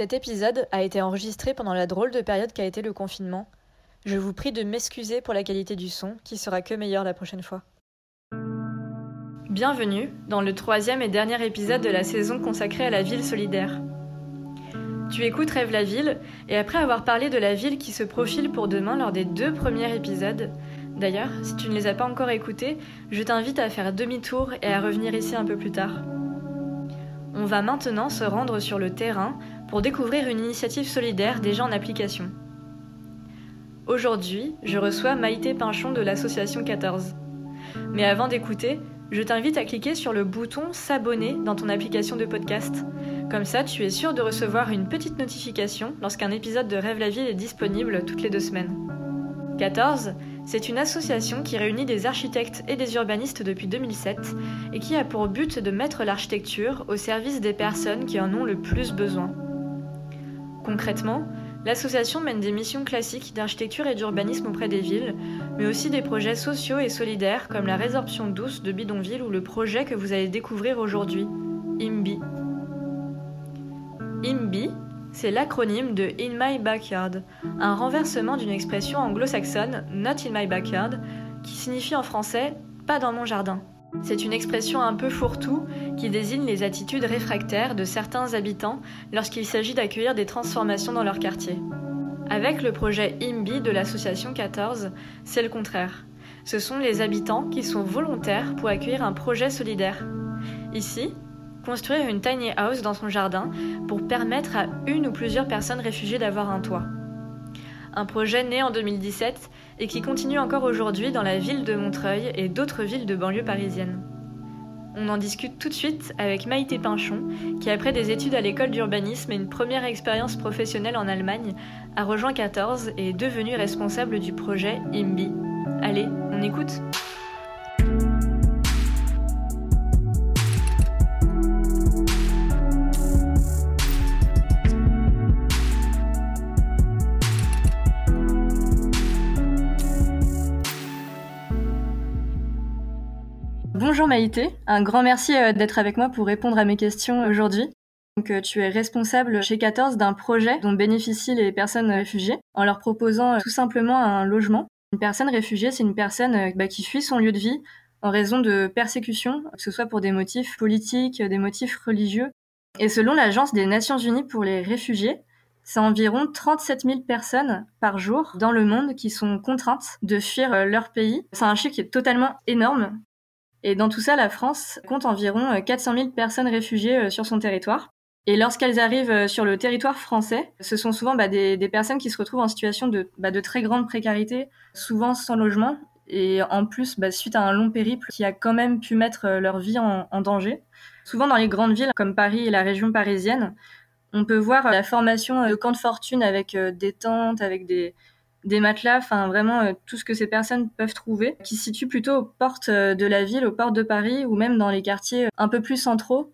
Cet épisode a été enregistré pendant la drôle de période qu'a été le confinement. Je vous prie de m'excuser pour la qualité du son, qui sera que meilleure la prochaine fois. Bienvenue dans le troisième et dernier épisode de la saison consacrée à la ville solidaire. Tu écoutes Rêve la ville, et après avoir parlé de la ville qui se profile pour demain lors des deux premiers épisodes, d'ailleurs, si tu ne les as pas encore écoutés, je t'invite à faire demi-tour et à revenir ici un peu plus tard. On va maintenant se rendre sur le terrain pour découvrir une initiative solidaire déjà en application. Aujourd'hui, je reçois Maïté Pinchon de l'association 14. Mais avant d'écouter, je t'invite à cliquer sur le bouton S'abonner dans ton application de podcast. Comme ça, tu es sûr de recevoir une petite notification lorsqu'un épisode de Rêve la ville est disponible toutes les deux semaines. 14, c'est une association qui réunit des architectes et des urbanistes depuis 2007 et qui a pour but de mettre l'architecture au service des personnes qui en ont le plus besoin. Concrètement, l'association mène des missions classiques d'architecture et d'urbanisme auprès des villes, mais aussi des projets sociaux et solidaires comme la résorption douce de bidonville ou le projet que vous allez découvrir aujourd'hui, IMBI. IMBI, c'est l'acronyme de In My Backyard, un renversement d'une expression anglo-saxonne Not in my backyard, qui signifie en français Pas dans mon jardin. C'est une expression un peu fourre-tout qui désigne les attitudes réfractaires de certains habitants lorsqu'il s'agit d'accueillir des transformations dans leur quartier. Avec le projet IMBI de l'association 14, c'est le contraire. Ce sont les habitants qui sont volontaires pour accueillir un projet solidaire. Ici, construire une tiny house dans son jardin pour permettre à une ou plusieurs personnes réfugiées d'avoir un toit. Un projet né en 2017 et qui continue encore aujourd'hui dans la ville de Montreuil et d'autres villes de banlieue parisienne. On en discute tout de suite avec Maïté Pinchon, qui après des études à l'école d'urbanisme et une première expérience professionnelle en Allemagne, a rejoint 14 et est devenue responsable du projet IMBI. Allez, on écoute Bonjour Maïté, un grand merci euh, d'être avec moi pour répondre à mes questions aujourd'hui. Euh, tu es responsable chez 14 d'un projet dont bénéficient les personnes réfugiées en leur proposant euh, tout simplement un logement. Une personne réfugiée, c'est une personne bah, qui fuit son lieu de vie en raison de persécution, que ce soit pour des motifs politiques, des motifs religieux. Et selon l'Agence des Nations Unies pour les réfugiés, c'est environ 37 000 personnes par jour dans le monde qui sont contraintes de fuir leur pays. C'est un chiffre qui est totalement énorme et dans tout ça, la France compte environ 400 euh, 000 personnes réfugiées euh, sur son territoire. Et lorsqu'elles arrivent euh, sur le territoire français, ce sont souvent bah, des, personnes qui se retrouvent en situation de, bah, de très grande précarité, souvent sans logement, et en plus bah, suite à un long périple qui a quand même pu mettre leur vie en, en, danger. Souvent dans les grandes villes comme Paris et la région parisienne, on peut voir la formation de camps de fortune avec des tentes, avec des, des matelas, enfin vraiment euh, tout ce que ces personnes peuvent trouver, qui se situent plutôt aux portes euh, de la ville, aux portes de Paris ou même dans les quartiers un peu plus centraux.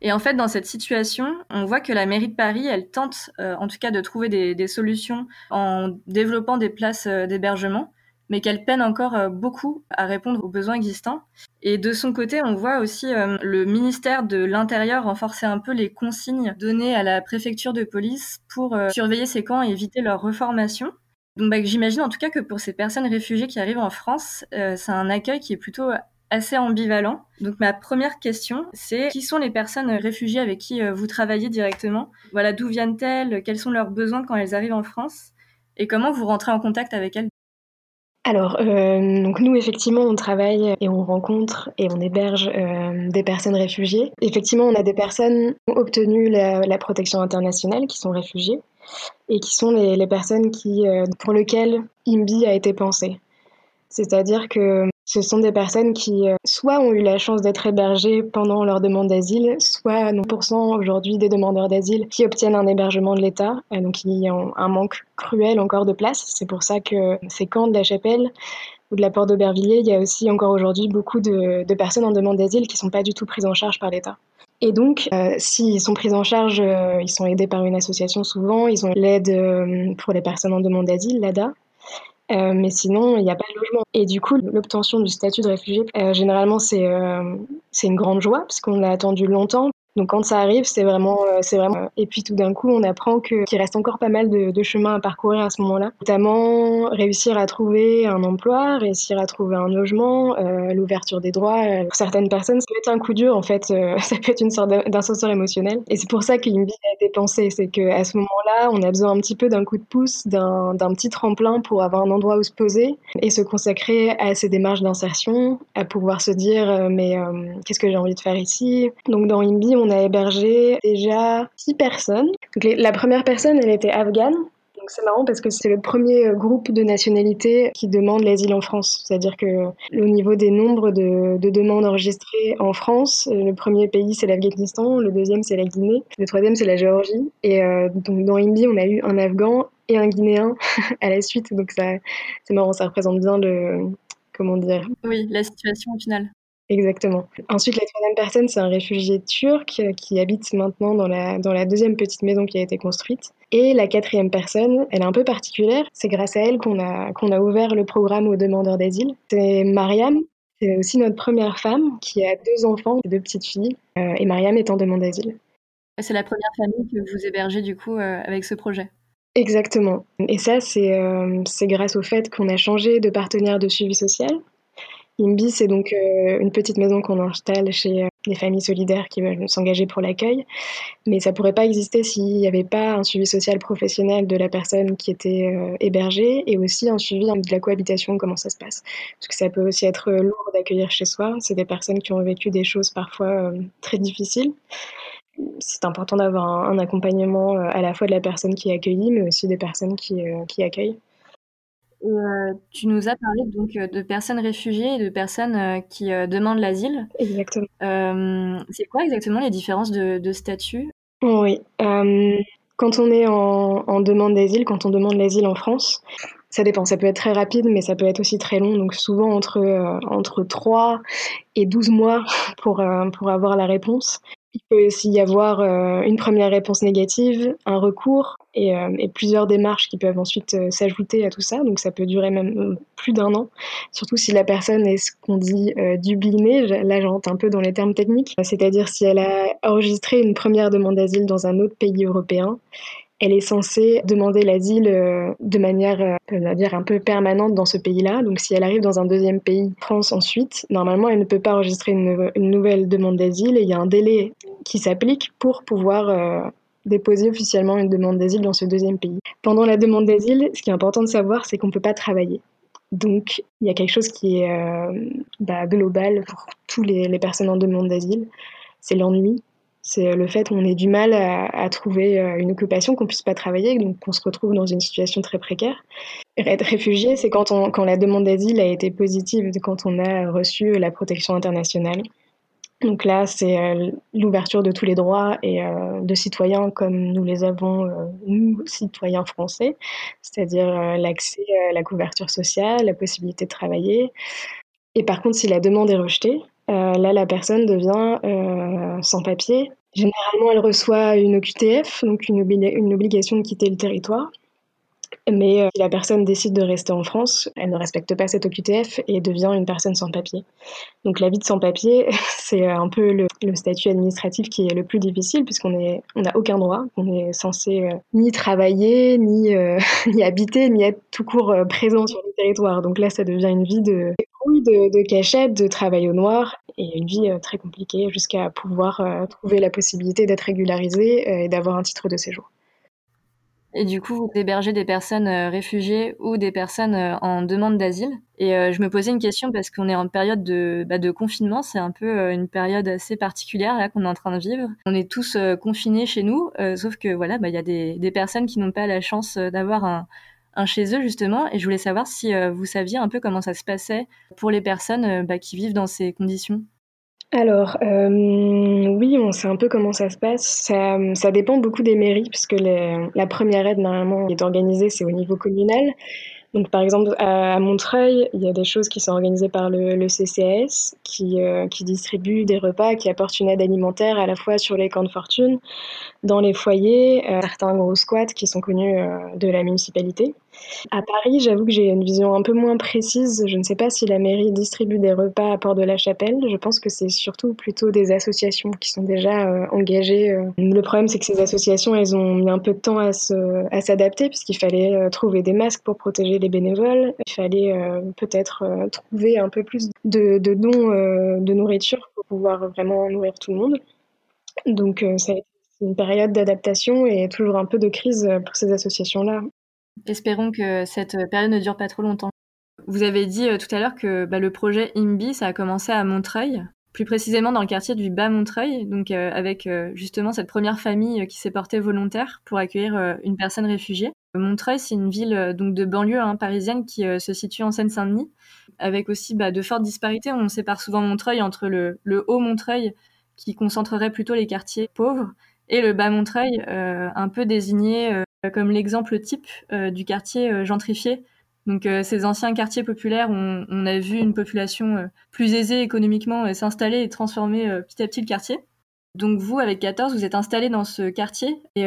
Et en fait, dans cette situation, on voit que la mairie de Paris, elle tente euh, en tout cas de trouver des, solutions en développant des places d'hébergement, mais qu'elle peine encore beaucoup à répondre aux besoins existants. Et de son côté, on voit aussi le ministère de l'Intérieur renforcer un peu les consignes données à la préfecture de police pour surveiller ces camps et éviter leur reformation. Donc bah, j'imagine en tout cas que pour ces personnes réfugiées qui arrivent en France, euh, c'est un accueil qui est plutôt assez ambivalent. Donc ma première question, c'est qui sont les personnes réfugiées avec qui euh, vous travaillez directement? Voilà, d'où viennent-elles? Quels sont leurs besoins quand elles arrivent en France? Et comment vous rentrez en contact avec elles? Alors, euh, donc nous, effectivement, on travaille et on rencontre et on héberge des personnes réfugiées. Effectivement, on a des personnes qui ont obtenu la protection internationale, qui sont réfugiées et qui sont les, personnes euh, pour lesquelles IMBI a été pensé. C'est-à-dire que ce sont des personnes qui euh, soit ont eu la chance d'être hébergées pendant leur demande d'asile, soit 9% aujourd'hui des demandeurs d'asile qui obtiennent un hébergement de l'État. Donc il y a un manque cruel encore de place. C'est pour ça que ces camps de la Chapelle ou de la Porte d'Aubervilliers, il y a aussi encore aujourd'hui beaucoup de, personnes en demande d'asile qui ne sont pas du tout prises en charge par l'État. Et donc, euh, s'ils sont pris en charge, euh, ils sont aidés par une association souvent, ils ont l'aide euh, pour les personnes en demande d'asile, l'ADA. Mais sinon, il n'y a pas de logement. Et du coup, l'obtention du statut de réfugié, généralement, c'est c'est une grande joie, parce qu'on l'a attendu longtemps. Donc quand ça arrive, c'est vraiment, euh, c'est vraiment. Et puis tout d'un coup, on apprend que qu'il reste encore pas mal de, de chemin à parcourir à ce moment-là. Notamment réussir à trouver un emploi, réussir à trouver un logement, euh, l'ouverture des droits. Euh, pour certaines personnes, ça peut être un coup dur en fait. Euh, ça peut être une sorte d'ascenseur émotionnel. Et c'est pour ça qu'Imbi a été pensé. C'est qu'à ce moment-là, on a besoin un petit peu d'un coup de pouce, d'un petit tremplin pour avoir un endroit où se poser et se consacrer à ces démarches d'insertion, à pouvoir se dire mais qu'est-ce que j'ai envie de faire ici? Donc dans Imbi, on a hébergé déjà six personnes. la première personne, elle était afghane. Donc c'est marrant parce que c'est le premier euh, groupe de nationalités qui demande l'asile en France. C'est-à-dire que au niveau des nombres de, demandes enregistrées en France, euh, le premier pays c'est l'Afghanistan, le deuxième c'est la Guinée, le troisième c'est la Géorgie. Et euh, donc dans IMBI, on a eu un Afghan et un Guinéen à la suite. Donc c'est marrant, ça représente bien le, comment dire Oui, la situation au final. Exactement. Ensuite, la troisième personne, c'est un réfugié turc qui habite maintenant dans la, dans la deuxième petite maison qui a été construite. Et la quatrième personne, elle est un peu particulière. C'est grâce à elle qu'on a, qu'on a ouvert le programme aux demandeurs d'asile. C'est Mariam. C'est aussi notre première femme qui a deux enfants, deux petites filles. Euh, et Mariam est en demande d'asile. C'est la première famille que vous hébergez du coup euh, avec ce projet? Exactement. Et ça, c'est euh, c'est grâce au fait qu'on a changé de partenaire de suivi social. IMBI, c'est donc euh, une petite maison qu'on installe chez les euh, familles solidaires qui veulent s'engager pour l'accueil. Mais ça ne pourrait pas exister s'il n'y avait pas un suivi social professionnel de la personne qui était euh, hébergée et aussi un suivi de la cohabitation, comment ça se passe. Parce que ça peut aussi être lourd d'accueillir chez soi. C'est des personnes qui ont vécu des choses parfois très difficiles. C'est important d'avoir un, accompagnement à la fois de la personne qui est accueillie, mais aussi des personnes qui, qui accueillent. Euh, tu nous as parlé donc euh, de personnes réfugiées et de personnes euh, qui demandent l'asile. Exactement. c'est quoi exactement les différences de, statut? Oui. quand on est en, demande d'asile, quand on demande l'asile en France, ça dépend. Ça peut être très rapide, mais ça peut être aussi très long. Donc souvent entre, entre 3 et 12 mois pour, pour avoir la réponse. Il peut aussi y avoir euh, une première réponse négative, un recours et, euh, plusieurs démarches qui peuvent ensuite euh, s'ajouter à tout ça. Donc ça peut durer même plus d'un an, surtout si la personne est ce qu'on dit dublinée. Là, j'entre un peu dans les termes techniques, c'est-à-dire si elle a enregistré une première demande d'asile dans un autre pays européen elle est censée demander l'asile euh, de manière, euh, dire, un peu permanente dans ce pays-là. Donc, si elle arrive dans un deuxième pays, France ensuite, normalement, elle ne peut pas enregistrer une, nouvelle demande d'asile et il y a un délai qui s'applique pour pouvoir euh, déposer officiellement une demande d'asile dans ce deuxième pays. Pendant la demande d'asile, ce qui est important de savoir, c'est qu'on ne peut pas travailler. Donc, il y a quelque chose qui est bah, global pour toutes les personnes en demande d'asile, c'est l'ennui c'est le fait qu'on ait du mal à, trouver euh, une occupation, qu'on puisse pas travailler, donc qu'on se retrouve dans une situation très précaire. Être réfugié, c'est quand, quand la demande d'asile a été positive, quand on a reçu la protection internationale. Donc là, c'est euh, l'ouverture de tous les droits et euh, de citoyens comme nous les avons, nous, citoyens français, c'est-à-dire l'accès à la couverture sociale, la possibilité de travailler. Et par contre, si la demande est rejetée, euh, là, la personne devient euh, sans papier. Généralement, elle reçoit une OQTF, donc une obligation de quitter le territoire. Mais euh, si la personne décide de rester en France, elle ne respecte pas cette OQTF et devient une personne sans papier. Donc la vie de sans papier, c'est un peu le, statut administratif qui est le plus difficile puisqu'on n'a on aucun droit. On est censé ni travailler, ni, ni habiter, ni être tout court présent sur le territoire. Donc là, ça devient une vie de de, de cachette, de travail au noir et une vie euh, très compliquée jusqu'à pouvoir euh, trouver la possibilité d'être régularisé euh, et d'avoir un titre de séjour. Et du coup, vous hébergez des personnes réfugiées ou des personnes en demande d'asile. Et je me posais une question parce qu'on est en période de, bah, confinement. C'est un peu une période assez particulière qu'on est en train de vivre. On est tous confinés chez nous, sauf que voilà, bah, il y a des, personnes qui n'ont pas la chance d'avoir un, chez eux justement et je voulais savoir si euh, vous saviez un peu comment ça se passait pour les personnes euh, bah, qui vivent dans ces conditions. Alors, euh, oui, on sait un peu comment ça se passe. Ça, ça dépend beaucoup des mairies, puisque la première aide, normalement, est organisée, c'est au niveau communal. Donc, par exemple, à, Montreuil, il y a des choses qui sont organisées par le, le CCAS, qui, qui distribue des repas, qui apportent une aide alimentaire à la fois sur les camps de fortune, dans les foyers, certains gros squats qui sont connus de la municipalité. À Paris, j'avoue que j'ai une vision un peu moins précise. Je ne sais pas si la mairie distribue des repas à Port de la Chapelle. Je pense que c'est surtout plutôt des associations qui sont déjà euh, engagées. Euh. Le problème, c'est que ces associations, elles ont mis un peu de temps à, s'adapter puisqu'il fallait euh, trouver des masques pour protéger les bénévoles. Il fallait peut-être trouver un peu plus de, de dons de nourriture pour pouvoir vraiment nourrir tout le monde. Donc ça a été une période d'adaptation et toujours un peu de crise pour ces associations-là. Espérons que cette période ne dure pas trop longtemps. Vous avez dit euh, tout à l'heure que bah, le projet IMBI, ça a commencé à Montreuil, plus précisément dans le quartier du Bas Montreuil, donc euh, avec euh, justement cette première famille qui s'est portée volontaire pour accueillir une personne réfugiée. Montreuil, c'est une ville donc de banlieue hein, parisienne qui se situe en Seine-Saint-Denis, avec aussi bah, de fortes disparités. On sépare souvent Montreuil entre le, le haut Montreuil, qui concentrerait plutôt les quartiers pauvres, et le bas Montreuil, un peu désigné comme l'exemple type euh, du quartier euh, gentrifié. Donc euh, ces anciens quartiers populaires, on, on, a vu une population plus aisée économiquement s'installer et transformer petit à petit le quartier. Donc vous, avec 14, vous êtes installé dans ce quartier et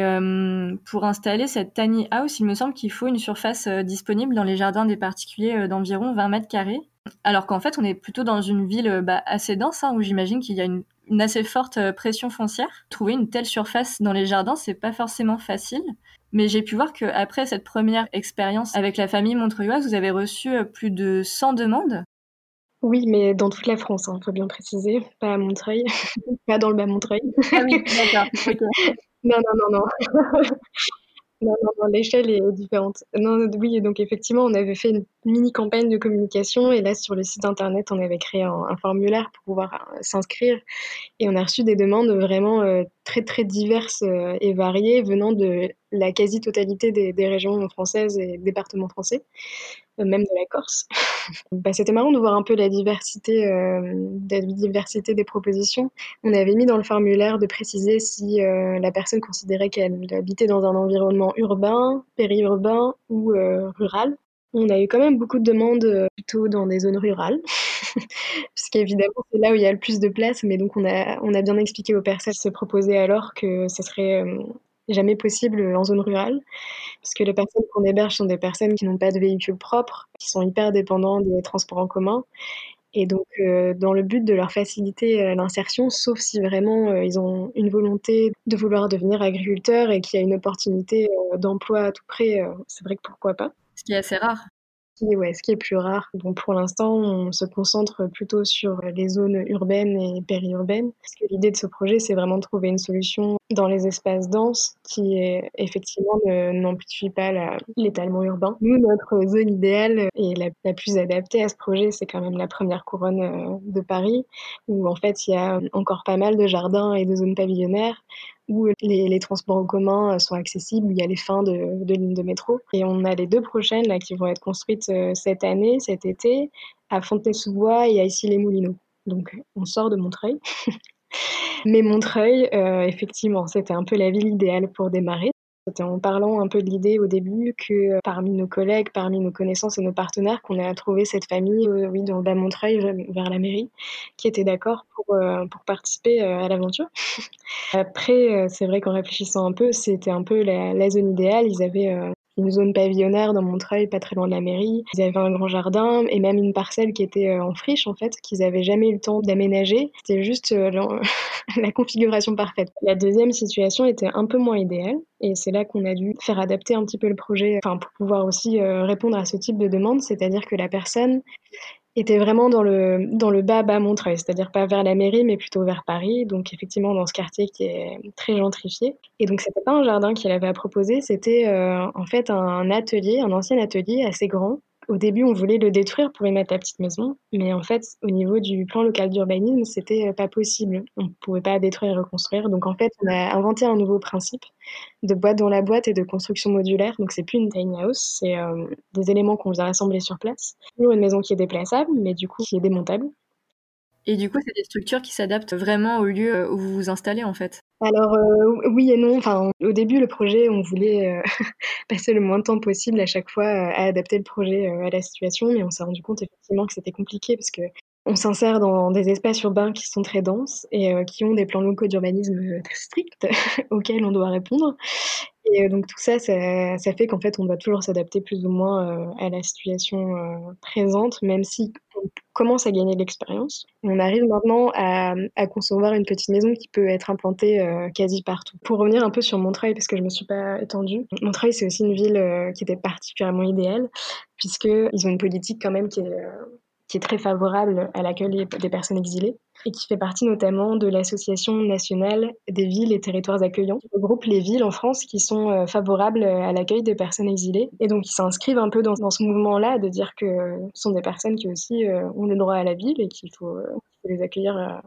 pour installer cette tiny house, il me semble qu'il faut une surface disponible dans les jardins des particuliers d'environ 20 mètres carrés. Alors qu'en fait, on est plutôt dans une ville bah, assez dense, hein, où j'imagine qu'il y a une, une, assez forte pression foncière. Trouver une telle surface dans les jardins, c'est pas forcément facile. Mais j'ai pu voir qu'après cette première expérience avec la famille montreuilloise, vous avez reçu euh, plus de 100 demandes. Oui, mais dans toute la France, il hein, faut bien préciser, pas à Montreuil, pas dans le bas Montreuil. Ah oui, d'accord. non, non, non, non. Non, non, non l'échelle est différente. Non, oui, donc effectivement, on avait fait une mini campagne de communication et là, sur le site internet, on avait créé un, formulaire pour pouvoir euh, s'inscrire et on a reçu des demandes vraiment euh, très, très diverses euh, et variées venant de la quasi-totalité des, des, régions françaises et départements français, même de la Corse. bah, C'était marrant de voir un peu la diversité, la diversité des propositions. On avait mis dans le formulaire de préciser si la personne considérait qu'elle habitait dans un environnement urbain, périurbain ou rural. On a eu quand même beaucoup de demandes plutôt dans des zones rurales, puisqu'évidemment c'est là où il y a le plus de place, mais donc on a, bien expliqué aux personnes qui se proposaient alors que ce serait jamais possible en zone rurale, puisque les personnes qu'on héberge sont des personnes qui n'ont pas de véhicule propre, qui sont hyper dépendants des transports en commun. Et donc, euh, dans le but de leur faciliter euh, l'insertion, sauf si vraiment euh, ils ont une volonté de vouloir devenir agriculteurs et qu'il y a une opportunité d'emploi à tout près, c'est vrai que pourquoi pas. Ce qui est assez rare ouais, ce qui est plus rare. Bon, pour l'instant, on se concentre plutôt sur les zones urbaines et périurbaines. Parce que l'idée de ce projet, c'est vraiment de trouver une solution dans les espaces denses qui, effectivement, n'amplifie pas l'étalement urbain. Nous, notre zone idéale et la, la, plus adaptée à ce projet, c'est quand même la première couronne euh, de Paris, où en fait, il y a encore pas mal de jardins et de zones pavillonnaires où les, transports en commun sont accessibles, il y a les fins de, de lignes de métro. Et on a les deux prochaines là, qui vont être construites euh, cette année, cet été, à Fontenay-sous-Bois et à Issy-les-Moulineaux. Donc on sort de Montreuil. Mais Montreuil, euh, effectivement, c'était un peu la ville idéale pour démarrer. C'était en parlant un peu de l'idée au début que euh, parmi nos collègues, parmi nos connaissances et nos partenaires, qu'on a trouvé cette famille, euh, oui, dans le bas Montreuil, vers la mairie, qui était d'accord pour, euh, pour participer à l'aventure. Après, c'est vrai qu'en réfléchissant un peu, c'était un peu la, la, zone idéale. Ils avaient une zone pavillonnaire dans Montreuil, pas très loin de la mairie. Ils avaient un grand jardin et même une parcelle qui était euh, en friche, en fait, qu'ils avaient jamais eu le temps d'aménager. C'était juste euh, la configuration parfaite. La deuxième situation était un peu moins idéale et c'est là qu'on a dû faire adapter un petit peu le projet pour pouvoir aussi euh, répondre à ce type de demande, c'est-à-dire que la personne était vraiment dans le, dans le bas bas Montreuil, c'est-à-dire pas vers la mairie, mais plutôt vers Paris, donc effectivement dans ce quartier qui est très gentrifié. Et donc c'était pas un jardin qu'il avait à proposer, c'était euh, en fait un atelier, un ancien atelier assez grand, au début, on voulait le détruire pour y mettre la petite maison, mais en fait, au niveau du plan local d'urbanisme, c'était euh, pas possible. On ne pouvait pas détruire et reconstruire. Donc en fait, on a inventé un nouveau principe de boîte dans la boîte et de construction modulaire. Donc c'est plus une tiny house, c'est euh, des éléments qu'on vient assembler sur place. Toujours une maison qui est déplaçable, mais du coup qui est démontable. Et du coup, c'est des structures qui s'adaptent vraiment au lieu euh, où vous vous installez en fait. Alors euh, oui et non. Enfin, au début, le projet, on voulait euh, passer le moins de temps possible à chaque fois à adapter le projet à la situation, mais on s'est rendu compte effectivement que c'était compliqué parce que on s'insère dans des espaces urbains qui sont très denses et qui ont des plans locaux d'urbanisme très stricts auxquels on doit répondre. Et donc tout ça, ça, fait qu'en fait, on doit toujours s'adapter plus ou moins à la situation présente, même si on commence à gagner de l'expérience. On arrive maintenant à, à, concevoir une petite maison qui peut être implantée quasi partout. Pour revenir un peu sur Montreuil, parce que je me suis pas étendue, Montreuil, c'est aussi une ville qui était particulièrement idéale, puisqu'ils ont une politique quand même qui est très favorable à l'accueil des personnes exilées et qui fait partie notamment de l'Association nationale des villes et territoires accueillants, qui regroupe les villes en France qui sont euh, favorables à l'accueil des personnes exilées. Et donc, ils s'inscrivent un peu dans, ce mouvement-là de dire que ce sont des personnes qui aussi euh, ont le droit à la ville et qu'il faut, euh, faut, les accueillir.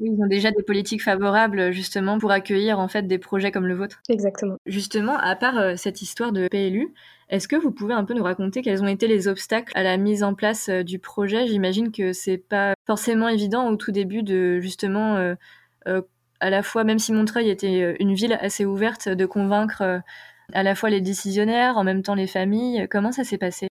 ils ont déjà des politiques favorables justement pour accueillir en fait des projets comme le vôtre. Exactement. Justement, à part cette histoire de PLU, est-ce que vous pouvez un peu nous raconter quels ont été les obstacles à la mise en place euh, du projet? J'imagine que c'est pas forcément évident au tout début de justement euh, euh, à la fois, même si Montreuil était une ville assez ouverte, de convaincre à la fois les décisionnaires, en même temps les familles. Comment ça s'est passé?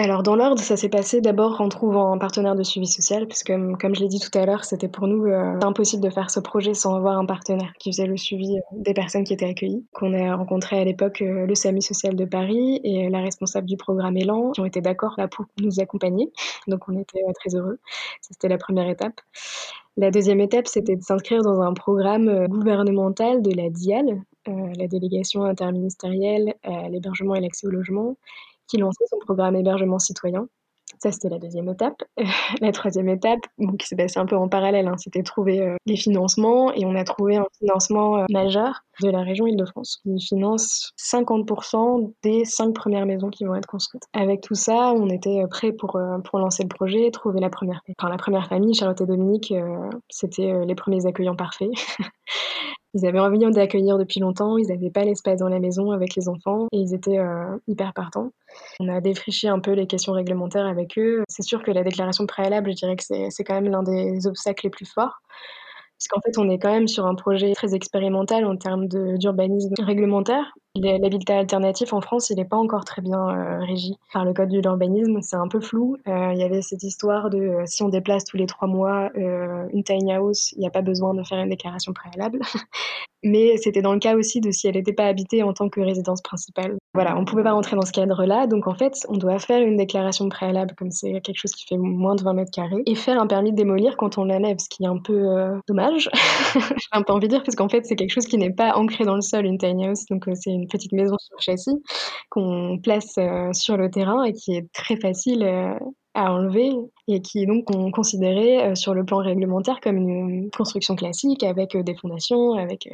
Alors dans l'ordre, ça s'est passé d'abord en trouvant un partenaire de suivi social, puisque comme, comme je l'ai dit tout à l'heure, c'était pour nous euh, impossible de faire ce projet sans avoir un partenaire qui faisait le suivi euh, des personnes qui étaient accueillies. Qu'on a rencontré à l'époque euh, le SAMI social de Paris et la responsable du programme Elan, qui ont été d'accord là pour nous accompagner. Donc on était très heureux. C'était la première étape. La deuxième étape, c'était de s'inscrire dans un programme gouvernemental de la DIAL, la délégation interministérielle à l'hébergement et l'accès au logement, qui lançait son programme hébergement citoyen. Ça, c'était la deuxième étape. la troisième étape, qui s'est passée un peu en parallèle, hein, c'était trouver euh, les financements et on a trouvé un financement euh, majeur de la région Île-de-France qui finance 50% des cinq premières maisons qui vont être construites. Avec tout ça, on était euh, prêt pour, pour lancer le projet, trouver la première, enfin, la première famille, Charlotte et Dominique, c'était les premiers accueillants parfaits. Ils avaient envie d'accueillir depuis longtemps, ils n'avaient pas l'espace dans la maison avec les enfants et ils étaient euh, hyper partants. On a défriché un peu les questions réglementaires avec eux. C'est sûr que la déclaration préalable, je dirais que c'est quand même l'un des obstacles les plus forts. Parce qu'en fait, on est quand même sur un projet très expérimental en termes d'urbanisme réglementaire. L'habitat alternatif en France, il n'est pas encore très bien euh, régi par le code de l'urbanisme. C'est un peu flou. Euh, il y avait cette histoire de euh, si on déplace tous les trois mois une tiny house, il n'y a pas besoin de faire une déclaration préalable. Mais c'était dans le cas aussi de si elle n'était pas habitée en tant que résidence principale. Voilà, on ne pouvait pas rentrer dans ce cadre-là. Donc en fait, on doit faire une déclaration préalable, comme c'est quelque chose qui fait moins de 20 mètres carrés, et faire un permis de démolir quand on l'enlève, ce qui est un peu dommage. J'ai un peu envie de dire, parce qu'en fait, c'est quelque chose qui n'est pas ancré dans le sol, une tiny house. Donc c'est une petite maison sur châssis qu'on place euh, sur le terrain et qui est très facile euh, à enlever et qui est donc considéré euh, sur le plan réglementaire comme une construction classique avec des fondations, avec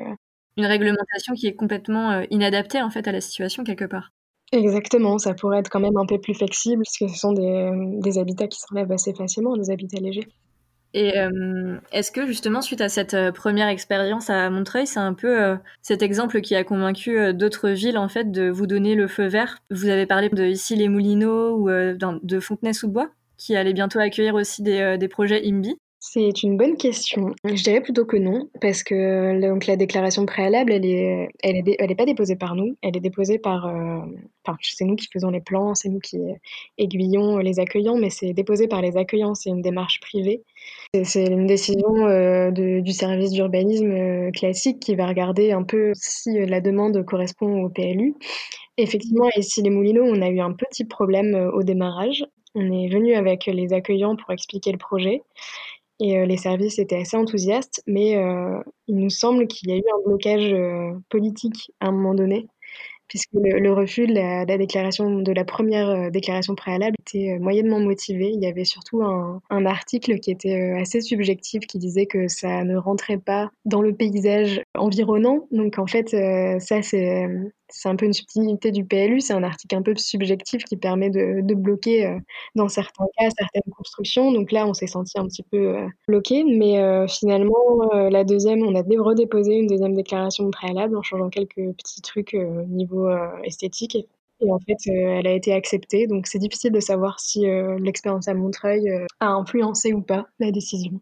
une réglementation qui est complètement inadaptée en fait à la situation quelque part. Exactement, ça pourrait être quand même un peu plus flexible parce que ce sont des, des habitats qui s'enlèvent assez facilement, des habitats légers. Et euh, est-ce que justement, suite à cette euh, première expérience à Montreuil, c'est un peu euh, cet exemple qui a convaincu d'autres villes en fait de vous donner le feu vert? Vous avez parlé de ici les Moulineaux ou de Fontenay-sous-Bois, qui allait bientôt accueillir aussi des, des projets IMBI. C'est une bonne question. Je dirais plutôt que non, parce que donc, la déclaration préalable, elle est, elle est, pas déposée par nous, elle est déposée par, euh, c'est nous qui faisons les plans, c'est nous qui aiguillons les accueillants, mais c'est déposé par les accueillants, c'est une démarche privée. C'est une décision euh, du service d'urbanisme euh, classique qui va regarder un peu si la demande correspond au PLU. Effectivement, ici les Moulineaux, on a eu un petit problème au démarrage. On est venu avec les accueillants pour expliquer le projet. Et euh, les services étaient assez enthousiastes, mais euh, il nous semble qu'il y a eu un blocage euh, politique à un moment donné, puisque le, refus de la, déclaration, de la première déclaration préalable était moyennement motivé. Il y avait surtout un, un article qui était assez subjectif, qui disait que ça ne rentrait pas dans le paysage environnant. Donc en fait, ça c'est c'est un peu une subtilité du PLU, c'est un article un peu subjectif qui permet de, bloquer, euh, dans certains cas, certaines constructions. Donc là, on s'est senti un petit peu euh, bloqué, mais euh, finalement, la deuxième, on a redéposé une deuxième déclaration préalable en changeant quelques petits trucs au niveau esthétique. Et, en fait, elle a été acceptée. Donc c'est difficile de savoir si l'expérience à Montreuil a influencé ou pas la décision.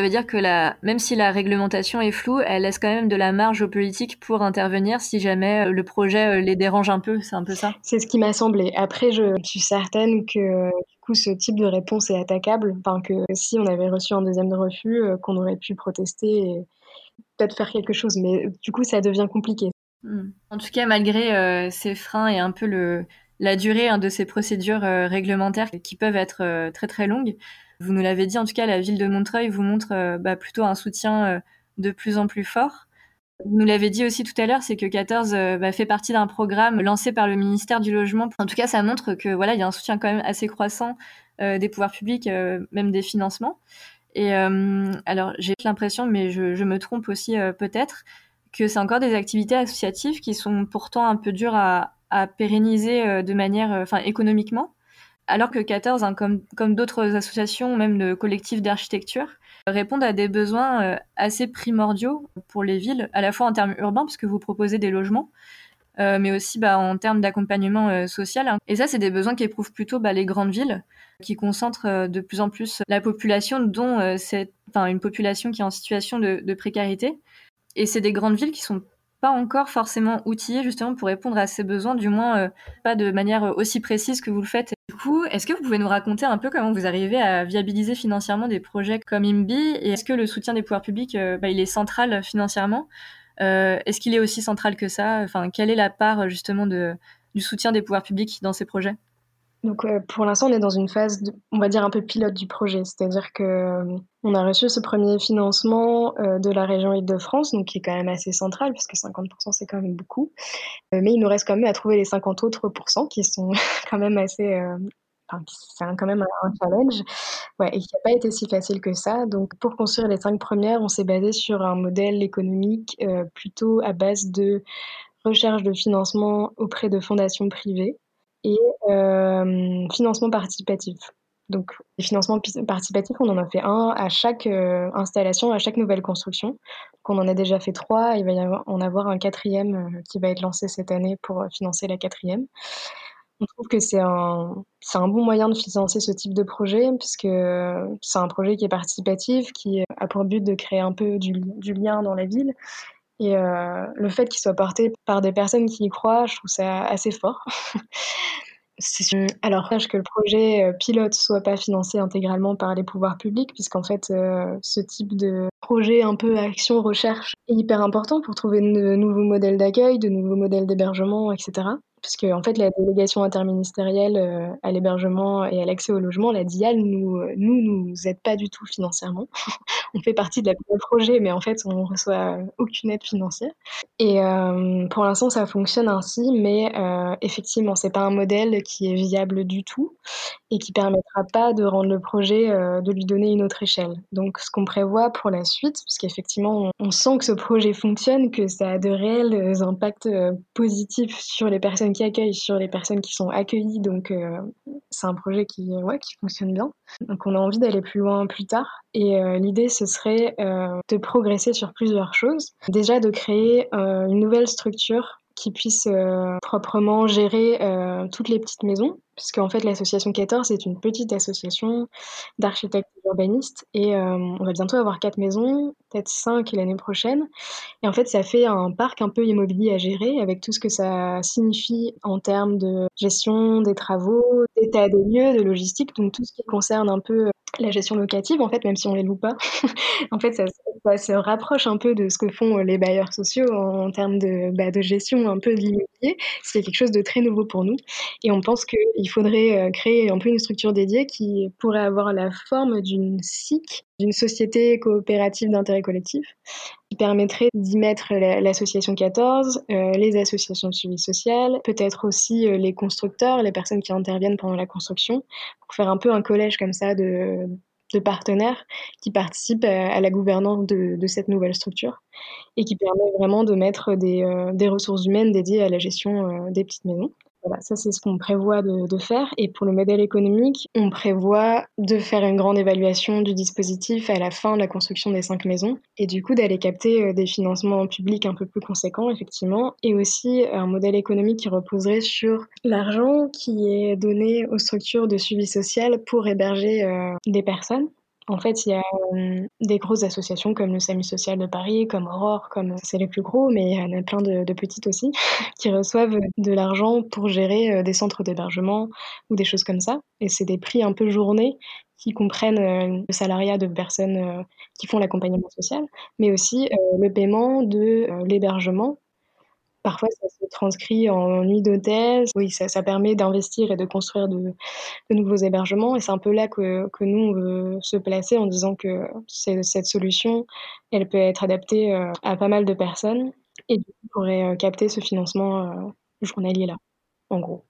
Ça veut dire que la, même si la réglementation est floue, elle laisse quand même de la marge aux politiques pour intervenir si jamais euh, le projet euh, les dérange un peu. C'est un peu ça C'est ce qui m'a semblé. Après, je suis certaine que du coup, ce type de réponse est attaquable. Enfin, que si on avait reçu un deuxième refus, euh, qu'on aurait pu protester. peut-être faire quelque chose, mais du coup, ça devient compliqué. Hmm. En tout cas, malgré ces freins et un peu le, la durée hein, de ces procédures réglementaires qui peuvent être très très longues, vous nous l'avez dit, en tout cas, la ville de Montreuil vous montre bah, plutôt un soutien de plus en plus fort. Vous nous l'avez dit aussi tout à l'heure, c'est que 14 euh, bah, fait partie d'un programme lancé par le ministère du Logement. En tout cas, ça montre que voilà, il y a un soutien quand même assez croissant euh, des pouvoirs publics, euh, même des financements. Et alors, j'ai l'impression, mais je, me trompe aussi peut-être, que c'est encore des activités associatives qui sont pourtant un peu dures à, à pérenniser de manière, enfin, économiquement. Alors que 14, hein, comme, d'autres associations, même de collectifs d'architecture, répondent à des besoins euh, assez primordiaux pour les villes, à la fois en termes urbains, puisque vous proposez des logements, euh, mais aussi bah, en termes d'accompagnement euh, social. Hein. Et ça, c'est des besoins qu'éprouvent plutôt bah, les grandes villes, qui concentrent de plus en plus la population, dont c'est une population qui est en situation de, de précarité. Et c'est des grandes villes qui sont pas encore forcément outillées justement pour répondre à ces besoins, du moins pas de manière aussi précise que vous le faites. Du coup, est-ce que vous pouvez nous raconter un peu comment vous arrivez à viabiliser financièrement des projets comme IMBI? Et est-ce que le soutien des pouvoirs publics, euh, bah, il est central financièrement? Euh, Est-ce qu'il est aussi central que ça? Enfin, quelle est la part justement du soutien des pouvoirs publics dans ces projets? Donc euh, pour l'instant, on est dans une phase, on va dire un peu pilote du projet, c'est-à-dire que on a reçu ce premier financement de la région Île-de-France, donc qui est quand même assez central puisque 50% c'est quand même beaucoup, mais il nous reste quand même à trouver les 50 autres pourcents qui sont quand même assez, enfin, c'est quand même un challenge, ouais, et qui n'a pas été si facile que ça. Donc pour construire les cinq premières, on s'est basé sur un modèle économique plutôt à base de recherche de financement auprès de fondations privées et euh, financement participatif. Donc, les financements participatifs, on en a fait un à chaque euh, installation, à chaque nouvelle construction. Donc, on en a déjà fait trois. Il va y en avoir un quatrième euh, qui va être lancé cette année pour financer la quatrième. On trouve que c'est un, un bon moyen de financer ce type de projet, puisque c'est un projet qui est participatif, qui a pour but de créer un peu du lien dans la ville. Et euh, le fait qu'il soit porté par des personnes qui y croient, je trouve ça assez fort. Alors, que le projet euh, pilote soit pas financé intégralement par les pouvoirs publics, puisqu'en fait, euh, ce type de projet un peu action-recherche est hyper important pour trouver de nouveaux modèles d'accueil, de nouveaux modèles d'hébergement, etc puisque en fait la délégation interministérielle euh, à l'hébergement et à l'accès au logement, la DIAL, nous euh, nous nous aide pas du tout financièrement. on fait partie de la le projet, mais en fait on reçoit aucune aide financière. Et euh, pour l'instant ça fonctionne ainsi, mais euh, effectivement c'est pas un modèle qui est viable du tout et qui permettra pas de rendre le projet, euh, de lui donner une autre échelle. Donc ce qu'on prévoit pour la suite, parce qu'effectivement on, on, sent que ce projet fonctionne, que ça a de réels impacts positifs sur les personnes qui accueille sur les personnes qui sont accueillies. Donc, euh, c'est un projet qui, ouais, qui fonctionne bien. Donc, on a envie d'aller plus loin plus tard. Et euh, l'idée, ce serait euh, de progresser sur plusieurs choses. Déjà, de créer une nouvelle structure qui puisse proprement gérer toutes les petites maisons puisqu'en fait l'association 14 est une petite association d'architectes urbanistes et euh, on va bientôt avoir quatre maisons, peut-être cinq l'année prochaine. Et en fait ça fait un parc un peu immobilier à gérer avec tout ce que ça signifie en termes de gestion des travaux, d'état des lieux, de logistique, donc tout ce qui concerne un peu la gestion locative, en fait, même si on les loue pas, en fait, ça, se rapproche un peu de ce que font les bailleurs sociaux en, termes de, bah, gestion un peu de l'immobilier. C'est quelque chose de très nouveau pour nous. Et on pense qu'il faudrait euh, créer un peu une structure dédiée qui pourrait avoir la forme d'une SIC, d'une société coopérative d'intérêt collectif, qui permettrait d'y mettre l'association 14, euh, les associations de suivi social, peut-être aussi euh, les constructeurs, les personnes qui interviennent pendant la construction, pour faire un peu un collège comme ça de, partenaires qui participent à, la gouvernance de, cette nouvelle structure et qui permet vraiment de mettre des ressources humaines dédiées à la gestion des petites maisons. Voilà, ça c'est ce qu'on prévoit de, faire. Et pour le modèle économique, on prévoit de faire une grande évaluation du dispositif à la fin de la construction des cinq maisons et du coup d'aller capter euh, des financements publics un peu plus conséquents, effectivement, et aussi un modèle économique qui reposerait sur l'argent qui est donné aux structures de suivi social pour héberger euh, des personnes. En fait, il y a euh, des grosses associations comme le SAMU social de Paris, comme Aurore, comme c'est les plus gros, mais il y en a plein de, petites aussi, qui reçoivent de l'argent pour gérer euh, des centres d'hébergement ou des choses comme ça. Et c'est des prix un peu journée qui comprennent le salariat de personnes qui font l'accompagnement social, mais aussi le paiement de l'hébergement Parfois, ça se transcrit en nuit d'hôtesse. Oui, ça, permet d'investir et de construire de, nouveaux hébergements. Et c'est un peu là que, nous, on veut se placer en disant que cette solution, elle peut être adaptée euh, à pas mal de personnes et du coup, pourrait euh, capter ce financement euh, journalier-là, en gros.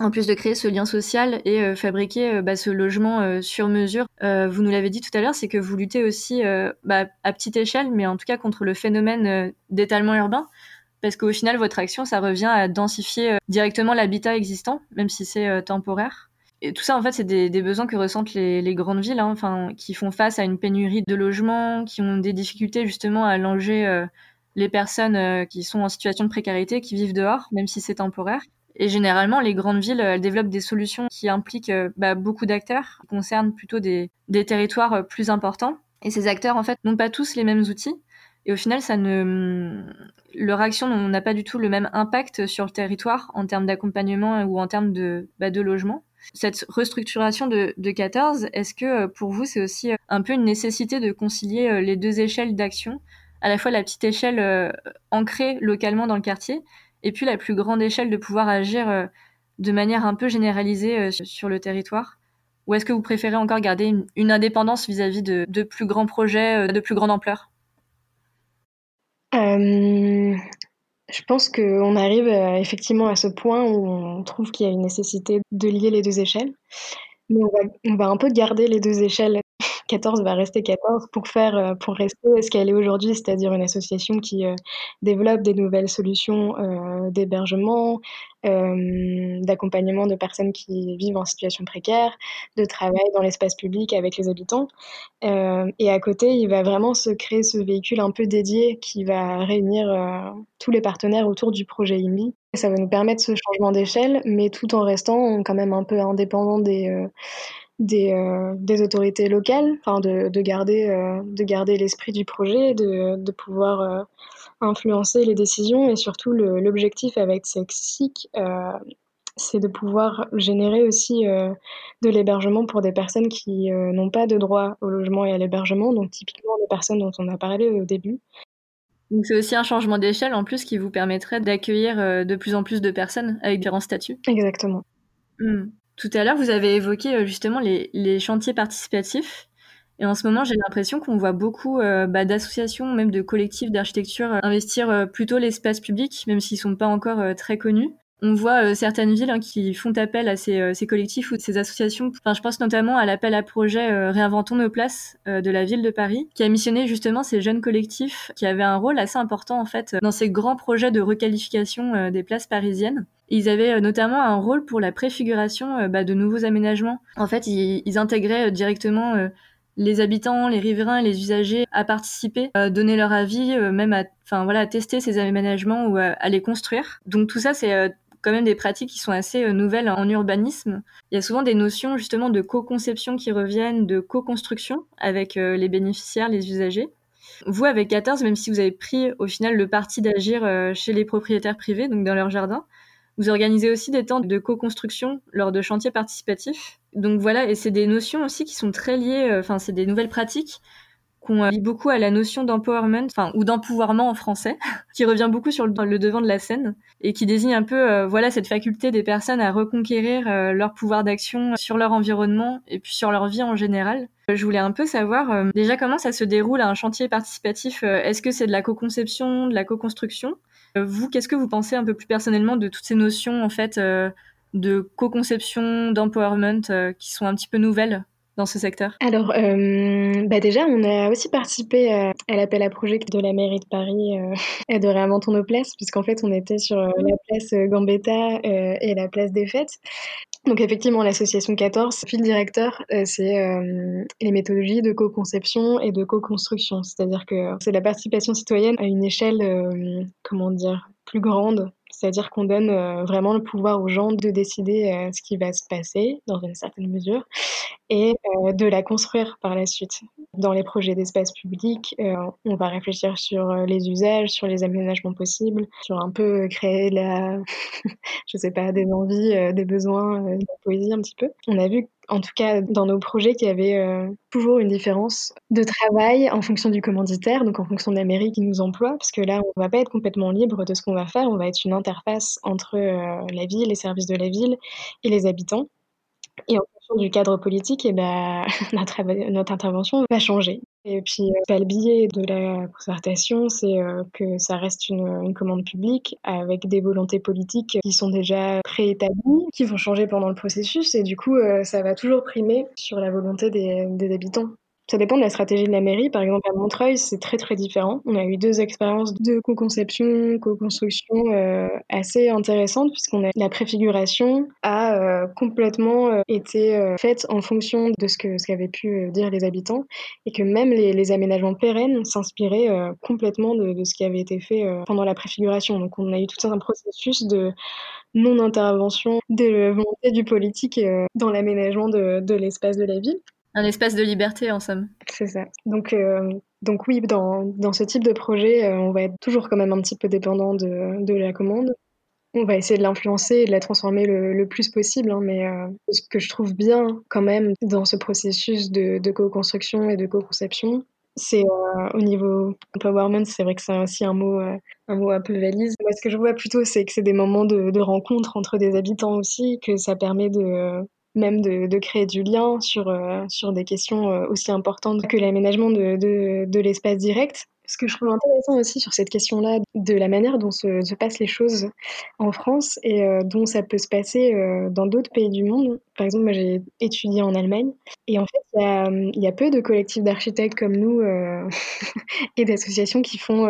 En plus de créer ce lien social et fabriquer bah, ce logement sur mesure, vous nous l'avez dit tout à l'heure, c'est que vous luttez aussi bah, à petite échelle, mais en tout cas contre le phénomène d'étalement urbain parce qu'au final, votre action, ça revient à densifier euh, directement l'habitat existant, même si c'est euh, temporaire. Et tout ça, en fait, c'est des, besoins que ressentent les, grandes villes, hein, enfin, qui font face à une pénurie de logements, qui ont des difficultés justement à loger euh, les personnes qui sont en situation de précarité, qui vivent dehors, même si c'est temporaire. Et généralement, les grandes villes, elles développent des solutions qui impliquent bah, beaucoup d'acteurs, qui concernent plutôt des territoires plus importants. Et ces acteurs, en fait, n'ont pas tous les mêmes outils. Et au final, ne, leur action n'a pas du tout le même impact sur le territoire en termes d'accompagnement ou en termes de, bah, de logement. Cette restructuration de, de 14, est-ce que euh, pour vous, c'est aussi euh, un peu une nécessité de concilier euh, les deux échelles d'action, à la fois la petite échelle ancrée localement dans le quartier, et puis la plus grande échelle de pouvoir agir de manière un peu généralisée sur le territoire? Ou est-ce que vous préférez encore garder une, indépendance vis-à-vis de plus grands projets de plus grande ampleur? Euh, je pense qu'on arrive euh, effectivement à ce point où on trouve qu'il y a une nécessité de lier les deux échelles. Mais on va, on va un peu garder les deux échelles 14 va rester 14 pour faire, euh, pour rester ce qu'elle est aujourd'hui, c'est-à-dire une association qui euh, développe des nouvelles solutions euh, d'hébergement, d'accompagnement de personnes qui vivent en situation précaire, de travail dans l'espace public avec les habitants. et à côté, il va vraiment se créer ce véhicule un peu dédié qui va réunir tous les partenaires autour du projet IMI. Ça va nous permettre ce changement d'échelle, mais tout en restant quand même un peu indépendant des des, euh, des autorités locales, enfin de, de, garder, euh, de garder l'esprit du projet, de, de pouvoir euh, influencer les décisions et surtout l'objectif avec Sexic, c'est de pouvoir générer aussi de l'hébergement pour des personnes qui n'ont pas de droit au logement et à l'hébergement, donc typiquement les personnes dont on a parlé au début. Donc c'est aussi un changement d'échelle en plus qui vous permettrait d'accueillir de plus en plus de personnes avec différents statuts. Exactement. Mmh. Tout à l'heure, vous avez évoqué euh, justement les, chantiers participatifs. Et en ce moment, j'ai l'impression qu'on voit beaucoup euh, bah, d'associations, même de collectifs d'architecture, euh, investir plutôt l'espace public, même s'ils sont pas encore très connus. On voit certaines villes hein, qui font appel à ces, collectifs ou ces associations. Enfin, je pense notamment à l'appel à projet Réinventons nos places de la ville de Paris, qui a missionné justement ces jeunes collectifs qui avaient un rôle assez important en fait dans ces grands projets de requalification des places parisiennes. Ils avaient euh, notamment un rôle pour la préfiguration euh, bah, de nouveaux aménagements. En fait, ils, intégraient euh, directement les habitants, les riverains, les usagers à participer, à donner leur avis, même à, enfin voilà, à tester ces aménagements ou à, les construire. Donc tout ça, c'est quand même des pratiques qui sont assez nouvelles en urbanisme. Il y a souvent des notions justement de co-conception qui reviennent, de co-construction avec les bénéficiaires, les usagers. Vous, avec 14, même si vous avez pris au final le parti d'agir chez les propriétaires privés, donc dans leur jardin, vous organisez aussi des temps de co-construction lors de chantiers participatifs. Donc voilà, et c'est des notions aussi qui sont très liées, euh, enfin c'est des nouvelles pratiques qu'on lie beaucoup à la notion d'empowerment, enfin ou d'empouvoirment en français, qui revient beaucoup sur le, devant de la scène et qui désigne un peu, euh, voilà, cette faculté des personnes à reconquérir euh, leur pouvoir d'action sur leur environnement et puis sur leur vie en général. Je voulais un peu savoir déjà comment ça se déroule à un chantier participatif. Est-ce que c'est de la co-conception, de la co-construction? Euh, vous, qu'est-ce que vous pensez un peu plus personnellement de toutes ces notions en fait euh, de co-conception, d'empowerment euh, qui sont un petit peu nouvelles? Ce secteur? Alors, bah déjà, on a aussi participé à, l'appel à projet de la mairie de Paris et de Réinventons nos places, puisqu'en fait, on était sur la place Gambetta et la place des Fêtes. Donc effectivement, l'association 14, fil directeur, euh, c'est euh, les méthodologies de co-conception et de co-construction. C'est-à-dire que c'est la participation citoyenne à une échelle, euh, comment dire, plus grande c'est-à-dire qu'on donne euh, vraiment le pouvoir aux gens de décider euh, ce qui va se passer dans une certaine mesure et euh, de la construire par la suite. Dans les projets d'espace public, on va réfléchir sur les usages, sur les aménagements possibles, sur un peu créer la, je sais pas, des envies, des besoins, de la poésie un petit peu. On a vu en tout cas dans nos projets, qu'il y avait euh, toujours une différence de travail en fonction du commanditaire, donc en fonction de la mairie qui nous emploie, parce que là, on va pas être complètement libre de ce qu'on va faire, on va être une interface entre euh, la ville, les services de la ville et les habitants. Et en fonction du cadre politique, eh ben, notre intervention va changer. Et puis, euh, le biais de la concertation, c'est euh, que ça reste une, commande publique avec des volontés politiques qui sont déjà préétablies, qui vont changer pendant le processus, et du coup, euh, ça va toujours primer sur la volonté des habitants. Ça dépend de la stratégie de la mairie. Par exemple, à Montreuil, c'est très très différent. On a eu deux expériences de co-conception, co-construction euh, assez intéressantes puisqu'on a la préfiguration a euh, complètement euh, été faite en fonction de ce que ce qu'avaient pu dire les habitants et que même les, aménagements pérennes s'inspiraient complètement de, de, ce qui avait été fait pendant la préfiguration. Donc on a eu tout un processus de non-intervention des volontés du politique dans l'aménagement de, de l'espace de la ville. Un espace de liberté, en somme. C'est ça. Donc, euh, donc oui, dans, dans, ce type de projet, euh, on va être toujours quand même un petit peu dépendant de, de la commande. On va essayer de l'influencer et de la transformer le, le plus possible, hein, mais euh, ce que je trouve bien quand même dans ce processus de, co-construction et de co-conception, c'est au niveau empowerment, c'est vrai que c'est aussi un mot, un mot un peu valise. Moi, ce que je vois plutôt, c'est que c'est des moments de rencontre entre des habitants aussi, que ça permet de même de, créer du lien sur, euh, des questions euh, aussi importantes que l'aménagement de l'espace direct. Ce que je trouve intéressant aussi sur cette question-là, de la manière dont se, se, passent les choses en France et euh, dont ça peut se passer euh, dans d'autres pays du monde. Par exemple, moi j'ai étudié en Allemagne et en fait, il y a, peu de collectifs d'architectes comme nous euh, et d'associations qui font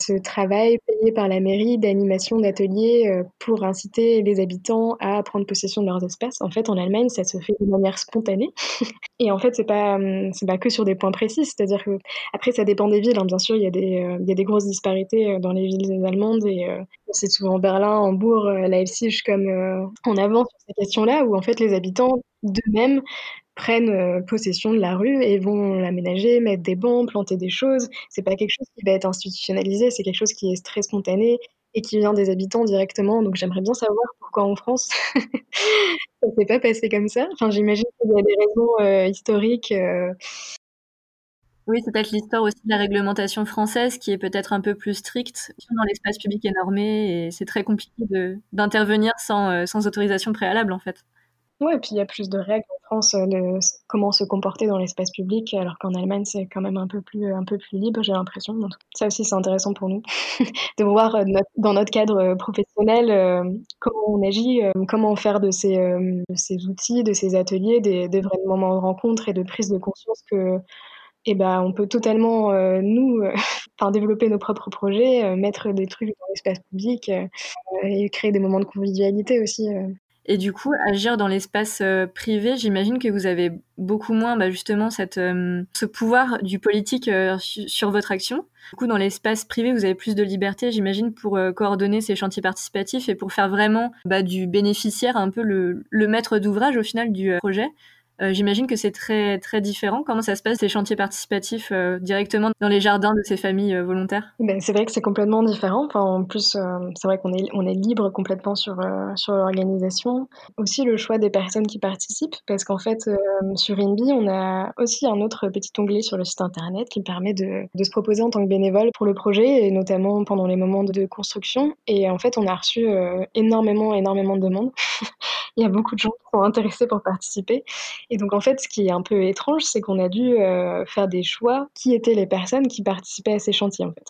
ce travail payé par la mairie d'animation d'ateliers pour inciter les habitants à prendre possession de leurs espaces. En fait, en Allemagne, ça se fait de manière spontanée et en fait, c'est pas, c'est pas que sur des points précis, c'est-à-dire que après, ça dépend des villes, hein, bien sûr, des, euh, il y a des grosses disparités euh, dans les villes allemandes et euh, c'est souvent Berlin, Hambourg, Leipzig comme en avant sur ces questions-là où en fait les habitants d'eux-mêmes prennent possession de la rue et vont l'aménager, mettre des bancs, planter des choses. C'est pas quelque chose qui va être institutionnalisé, c'est quelque chose qui est très spontané et qui vient des habitants directement. Donc j'aimerais bien savoir pourquoi en France ça s'est pas passé comme ça. Enfin, j'imagine qu'il y a des raisons historiques. Oui, c'est peut-être l'histoire aussi de la réglementation française qui est peut-être un peu plus stricte dans l'espace public énormé et c'est très compliqué d'intervenir sans, euh, sans autorisation préalable en fait. Ouais, et puis il y a plus de règles en France euh, de comment se comporter dans l'espace public, alors qu'en Allemagne c'est quand même un peu plus un peu plus libre, j'ai l'impression. Ça aussi c'est intéressant pour nous de voir euh, dans notre cadre professionnel comment on agit, comment faire de ces, ces outils, de ces ateliers des, des vrais moments de rencontre et de prise de conscience que eh ben, on peut totalement, euh, nous, euh, enfin, développer nos propres projets, euh, mettre des trucs dans l'espace public et créer des moments de convivialité aussi. Et du coup, agir dans l'espace privé, j'imagine que vous avez beaucoup moins bah, justement cette, ce pouvoir du politique sur votre action. Du coup, dans l'espace privé, vous avez plus de liberté, j'imagine, pour coordonner ces chantiers participatifs et pour faire vraiment bah, du bénéficiaire un peu le, le maître d'ouvrage au final du projet. Euh, J'imagine que c'est très très différent. Comment ça se passe ces chantiers participatifs euh, directement dans les jardins de ces familles euh, volontaires? Ben, C'est vrai que c'est complètement différent. En plus, c'est vrai qu'on est on est libre complètement sur sur l'organisation. Aussi le choix des personnes qui participent, parce qu'en fait sur INBI, on a aussi un autre petit onglet sur le site internet qui permet de, de se proposer en tant que bénévole pour le projet et notamment pendant les moments de construction. Et en fait, on a reçu énormément énormément de demandes. Il y a beaucoup de gens qui sont intéressés pour participer. Et donc, en fait, ce qui est un peu étrange, c'est qu'on a dû euh, faire des choix qui étaient les personnes qui participaient à ces chantiers, en fait.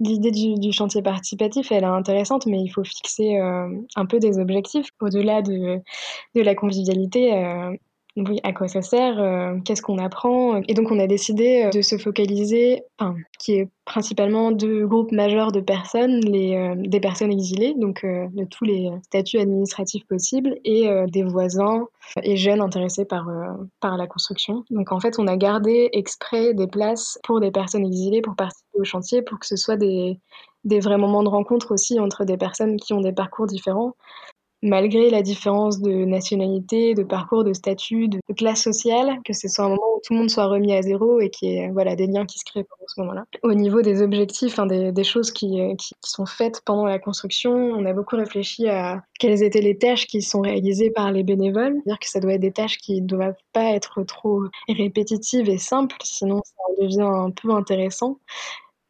L'idée du, chantier participatif, elle est intéressante, mais il faut fixer euh, un peu des objectifs au-delà de, de la convivialité. Euh, oui, à quoi ça sert, euh, qu'est-ce qu'on apprend. Et donc on a décidé euh, de se focaliser, enfin, qui est principalement deux groupes majeurs de personnes, les, euh, des personnes exilées, donc euh, de tous les statuts administratifs possibles, et euh, des voisins et jeunes intéressés par, par la construction. Donc en fait on a gardé exprès des places pour des personnes exilées pour participer au chantier, pour que ce soit des, des vrais moments de rencontre aussi entre des personnes qui ont des parcours différents malgré la différence de nationalité, de parcours, de statut, de, classe sociale, que ce soit un moment où tout le monde soit remis à zéro et qu'il y ait voilà, des liens qui se créent pendant ce moment-là. Au niveau des objectifs, des, choses qui, qui, sont faites pendant la construction, on a beaucoup réfléchi à quelles étaient les tâches qui sont réalisées par les bénévoles. C'est-à-dire que ça doit être des tâches qui ne doivent pas être trop répétitives et simples, sinon ça devient un peu intéressant.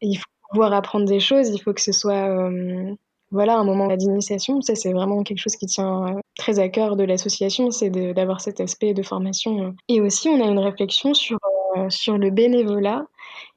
Il faut pouvoir apprendre des choses, il faut que ce soit euh, voilà, un moment d'initiation. Ça, c'est vraiment quelque chose qui tient euh, très à cœur de l'association, c'est d'avoir cet aspect de formation. Et aussi, on a une réflexion sur, euh, sur le bénévolat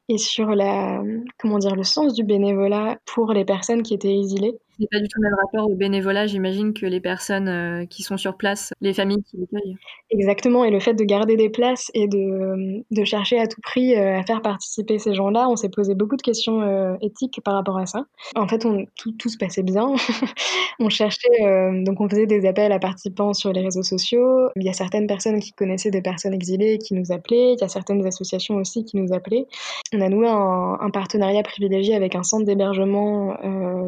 et sur la, comment dire, le sens du bénévolat pour les personnes qui étaient exilées. C'est pas du tout le même rapport au bénévolat, j'imagine, que les personnes euh, qui sont sur place, les familles qui accueillent. Exactement, et le fait de garder des places et de, de chercher à tout prix euh, à faire participer ces gens-là, on s'est posé beaucoup de questions euh, éthiques par rapport à ça. En fait, tout se passait bien. on cherchait, donc on faisait des appels à participants sur les réseaux sociaux. Il y a certaines personnes qui connaissaient des personnes exilées qui nous appelaient. Il y a certaines associations aussi qui nous appelaient. On a noué un, un partenariat privilégié avec un centre d'hébergement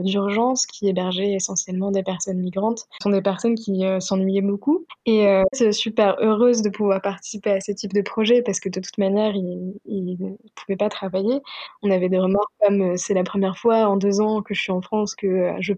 d'urgence qui hébergeait essentiellement des personnes migrantes. Ce sont des personnes qui euh, s'ennuyaient beaucoup. Et euh, c'est super heureuse de pouvoir participer à ce type de projet parce que de toute manière, ils ne pouvaient pas travailler. On avait des remords comme euh, c'est la première fois en deux ans que je suis en France que je à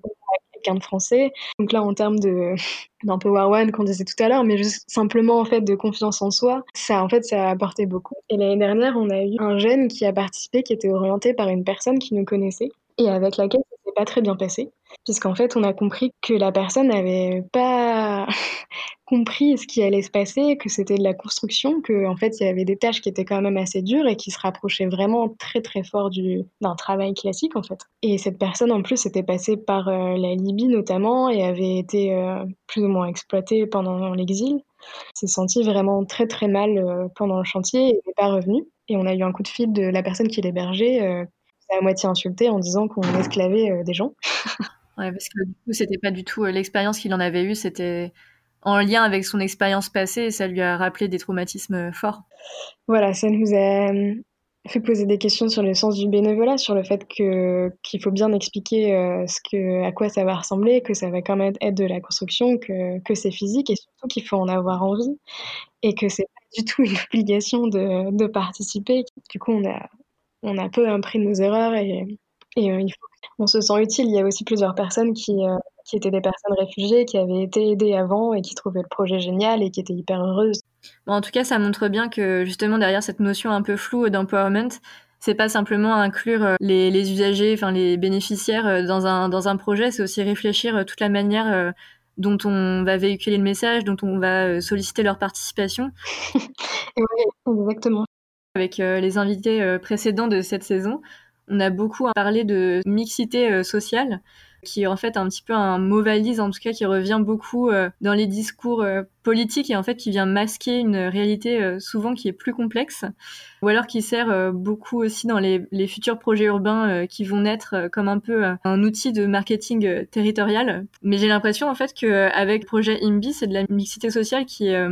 quelqu'un de français. Donc là, en termes de One qu'on disait tout à l'heure, mais juste simplement en fait de confiance en soi, ça en fait ça a apporté beaucoup. Et l'année dernière, on a eu un jeune qui a participé, qui était orienté par une personne qui nous connaissait et avec laquelle ça s'est pas très bien passé puisqu'en fait, on a compris que la personne n'avait pas compris ce qui allait se passer, que c'était de la construction, que en fait, il y avait des tâches qui étaient quand même assez dures et qui se rapprochaient vraiment très très fort du d'un travail classique en fait. Et cette personne en plus était passée par euh, la Libye notamment et avait été euh, plus ou moins exploitée pendant l'exil. S'est senti vraiment très très mal euh, pendant le chantier et n'est pas revenu. Et on a eu un coup de fil de la personne qui l'hébergeait, à moitié insultée en disant qu'on esclavait des gens. Parce que du coup, c'était pas du tout euh, l'expérience qu'il en avait eue, c'était en lien avec son expérience passée et ça lui a rappelé des traumatismes euh, forts. Voilà, ça nous a euh, fait poser des questions sur le sens du bénévolat, sur le fait qu'il faut bien expliquer à quoi ça va ressembler, que ça va quand même être de la construction, que, c'est physique et surtout qu'il faut en avoir envie et que c'est pas du tout une obligation de, participer. Du coup, on a peu appris nos erreurs et, et il faut on se sent utile. Il y a aussi plusieurs personnes qui, euh, qui étaient des personnes réfugiées, qui avaient été aidées avant et qui trouvaient le projet génial et qui étaient hyper heureuses. Bon, en tout cas, ça montre bien que justement derrière cette notion un peu floue d'empowerment, c'est pas simplement inclure euh, les, les usagers, enfin les bénéficiaires euh, dans un, dans un projet, c'est aussi réfléchir toute la manière dont on va véhiculer le message, dont on va solliciter leur participation. oui, exactement. Avec les invités précédents de cette saison, on a beaucoup parlé de mixité euh, sociale qui est en fait un petit peu un mot valise, en tout cas qui revient beaucoup euh, dans les discours euh, politiques et en fait qui vient masquer une réalité souvent qui est plus complexe, ou alors qui sert beaucoup aussi dans les, futurs projets urbains qui vont naître comme un peu un outil de marketing territorial. Mais j'ai l'impression en fait qu'avec le projet IMBI, c'est de la mixité sociale qui est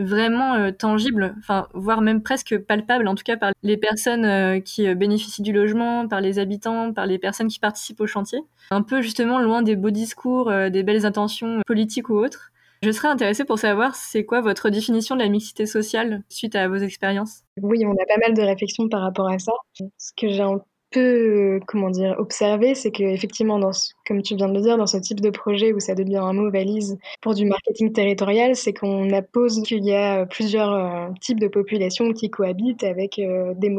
vraiment euh, tangible, enfin voire même presque palpable, en tout cas par les personnes euh, qui euh, bénéficient du logement, par les habitants, par les personnes qui participent au chantier. Un peu justement loin des beaux discours, des belles intentions politiques ou autres. Je serais intéressée pour savoir c'est quoi votre définition de la mixité sociale suite à vos expériences? Oui, on a pas mal de réflexions par rapport à ça. Ce que j'ai peu, comment dire, observer, c'est qu'effectivement, dans comme tu viens de le dire, dans ce type de projet où ça devient un mot valise pour du marketing territorial, c'est qu'on appose qu'il y a plusieurs euh, types de populations qui cohabitent avec euh, des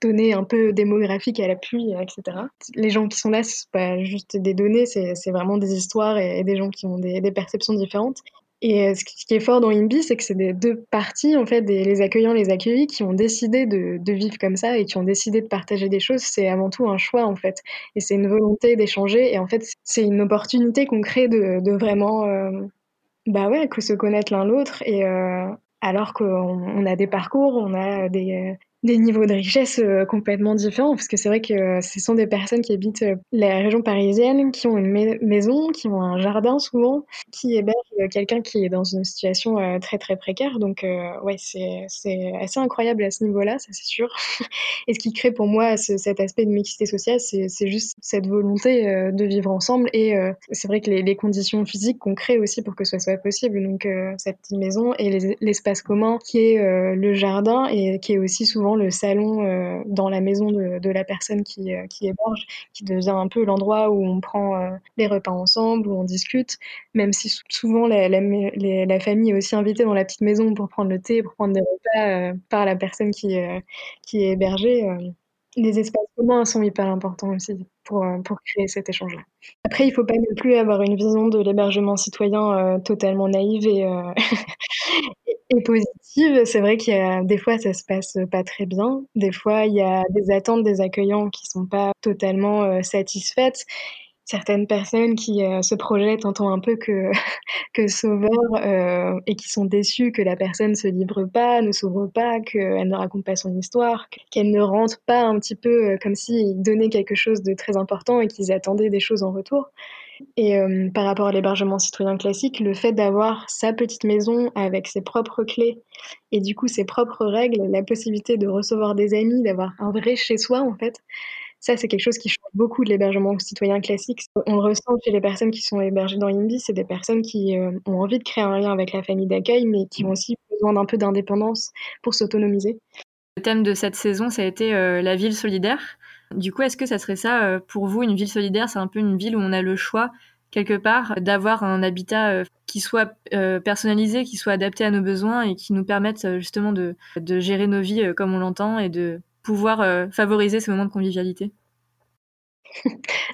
données un peu démographiques à l'appui, etc. Les gens qui sont là, c'est pas juste des données, c'est vraiment des histoires et, des gens qui ont des perceptions différentes. Et euh, ce qui est fort dans IMBI, c'est que c'est des deux parties, en fait, les accueillants, les accueillis, qui ont décidé de, vivre comme ça et qui ont décidé de partager des choses. C'est avant tout un choix, en fait. Et c'est une volonté d'échanger. Et en fait, c'est une opportunité qu'on crée de, vraiment, euh, bah ouais, que se connaître l'un l'autre. Et euh, alors qu'on on a des parcours, on a des, des niveaux de richesse euh, complètement différents, parce que c'est vrai que euh, ce sont des personnes qui habitent euh, la région parisienne, qui ont une maison, qui ont un jardin souvent, qui hébergent quelqu'un qui est dans une situation très très précaire. Donc ouais, c'est assez incroyable à ce niveau-là, ça c'est sûr. Et ce qui crée pour moi cet aspect de mixité sociale, c'est juste cette volonté de vivre ensemble. Et c'est vrai que les, les, conditions physiques qu'on crée aussi pour que ce soit possible, donc cette petite maison et l'espace commun qui est le jardin et qui est aussi souvent le salon euh, dans la maison de, la personne qui, euh, qui, héberge, qui devient un peu l'endroit où on prend euh, les repas ensemble, où on discute, même si souvent la, la, famille est aussi invitée dans la petite maison pour prendre le thé, pour prendre des repas par la personne qui, qui est hébergée. Les espaces communs sont hyper importants aussi pour, pour créer cet échange-là. Après, il ne faut pas non plus avoir une vision de l'hébergement citoyen totalement naïve et, et positive. C'est vrai qu'il y a des fois ça se passe pas très bien. Des fois il y a des attentes des accueillants qui sont pas totalement euh, satisfaites. Certaines personnes qui euh, se projettent en tant un peu que que sauveur euh, et qui sont déçues que la personne se livre pas, ne s'ouvre pas, qu'elle ne raconte pas son histoire, qu'elle ne rentre pas un petit peu comme s'il donnait quelque chose de très important et qu'ils attendaient des choses en retour. Et euh, par rapport à l'hébergement citoyen classique, le fait d'avoir sa petite maison avec ses propres clés et du coup ses propres règles, la possibilité de recevoir des amis, d'avoir un vrai chez soi en fait, ça c'est quelque chose qui change beaucoup de l'hébergement citoyen classique. On le ressent chez les personnes qui sont hébergées dans INBI, c'est des personnes qui euh, ont envie de créer un lien avec la famille d'accueil, mais qui ont aussi besoin d'un peu d'indépendance pour s'autonomiser. Le thème de cette saison, ça a été euh, la ville solidaire. Du coup, est-ce que ça serait ça euh, pour vous une ville solidaire? C'est un peu une ville où on a le choix quelque part d'avoir un habitat qui soit personnalisé, qui soit adapté à nos besoins et qui nous permette justement de, gérer nos vies comme on l'entend et de pouvoir favoriser ce moment de convivialité.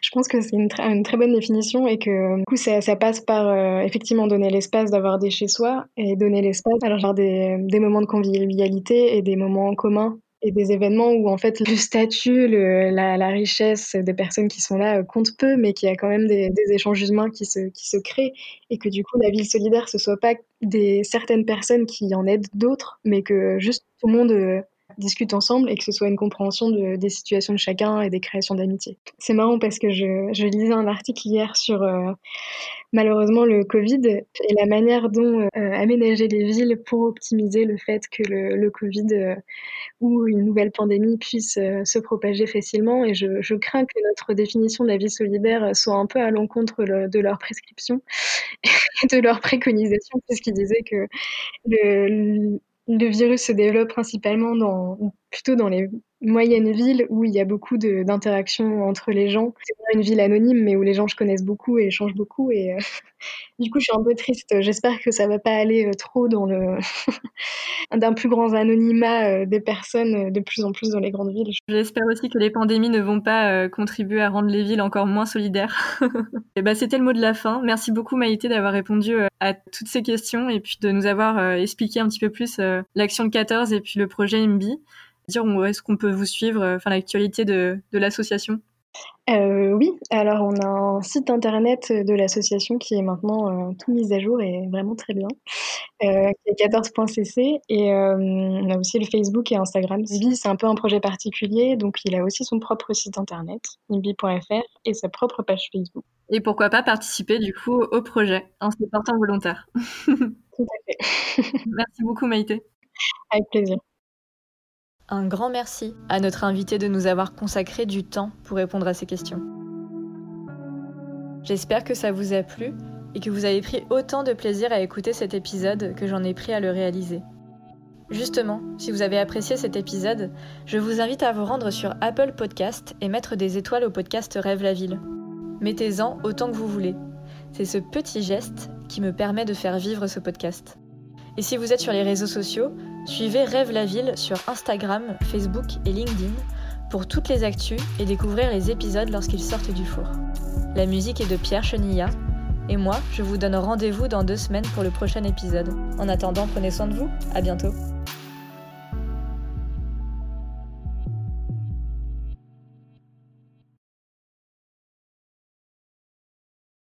Je pense que c'est une, très bonne définition et que du coup ça, passe par effectivement donner l'espace d'avoir des chez soi et donner l'espace alors genre des, moments de convivialité et des moments en commun et des événements où en fait le statut, la, richesse des personnes qui sont là euh, compte peu, mais qu'il y a quand même des, échanges humains qui se, qui se créent et que du coup la ville solidaire ce soit pas des certaines personnes qui en aident d'autres, mais que juste tout le monde euh, discute ensemble et que ce soit une compréhension des situations de chacun et des créations d'amitié. C'est marrant parce que je, lisais un article hier sur euh, malheureusement le Covid et la manière dont euh, aménager les villes pour optimiser le fait que le, Covid euh, ou une nouvelle pandémie puisse se propager facilement. Et je, crains que notre définition de la vie solidaire soit un peu à l'encontre de leur prescription et de leur préconisation, puisqu'ils disaient que le virus se développe principalement dans, plutôt dans les moyennes villes où il y a beaucoup d'interactions entre les gens. C'est une ville anonyme, mais où les gens se connaissent beaucoup et échangent beaucoup. Et euh, du coup, je suis un peu triste. J'espère que ça va pas aller euh, trop dans le d'un plus grand anonymat euh, des personnes de plus en plus dans les grandes villes. J'espère aussi que les pandémies ne vont pas contribuer à rendre les villes encore moins solidaires. et bah, c'était le mot de la fin. Merci beaucoup Maïté d'avoir répondu à toutes ces questions et puis de nous avoir expliqué un petit peu plus l'action de 14 et puis le projet IMBI dire où est-ce qu'on peut vous suivre, euh, enfin l'actualité de, de l'association? Euh, oui, alors on a un site internet de l'association qui est maintenant euh, tout mis à jour et vraiment très bien, euh, qui est 14.cc et on a aussi le Facebook et Instagram. Zibi, c'est un peu un projet particulier, donc il a aussi son propre site internet, nibi.fr, et sa propre page Facebook. Et pourquoi pas participer du coup au projet en se portant volontaire? Tout à fait. Merci beaucoup Maïté. Avec plaisir. Un grand merci à notre invité de nous avoir consacré du temps pour répondre à ces questions. J'espère que ça vous a plu et que vous avez pris autant de plaisir à écouter cet épisode que j'en ai pris à le réaliser. Justement, si vous avez apprécié cet épisode, je vous invite à vous rendre sur Apple Podcast et mettre des étoiles au podcast Rêve la ville. Mettez-en autant que vous voulez. C'est ce petit geste qui me permet de faire vivre ce podcast. Et si vous êtes sur les réseaux sociaux, Suivez Rêve la Ville sur Instagram, Facebook et LinkedIn pour toutes les actus et découvrir les épisodes lorsqu'ils sortent du four. La musique est de Pierre Chenilla et moi, je vous donne rendez-vous dans deux semaines pour le prochain épisode. En attendant, prenez soin de vous, à bientôt.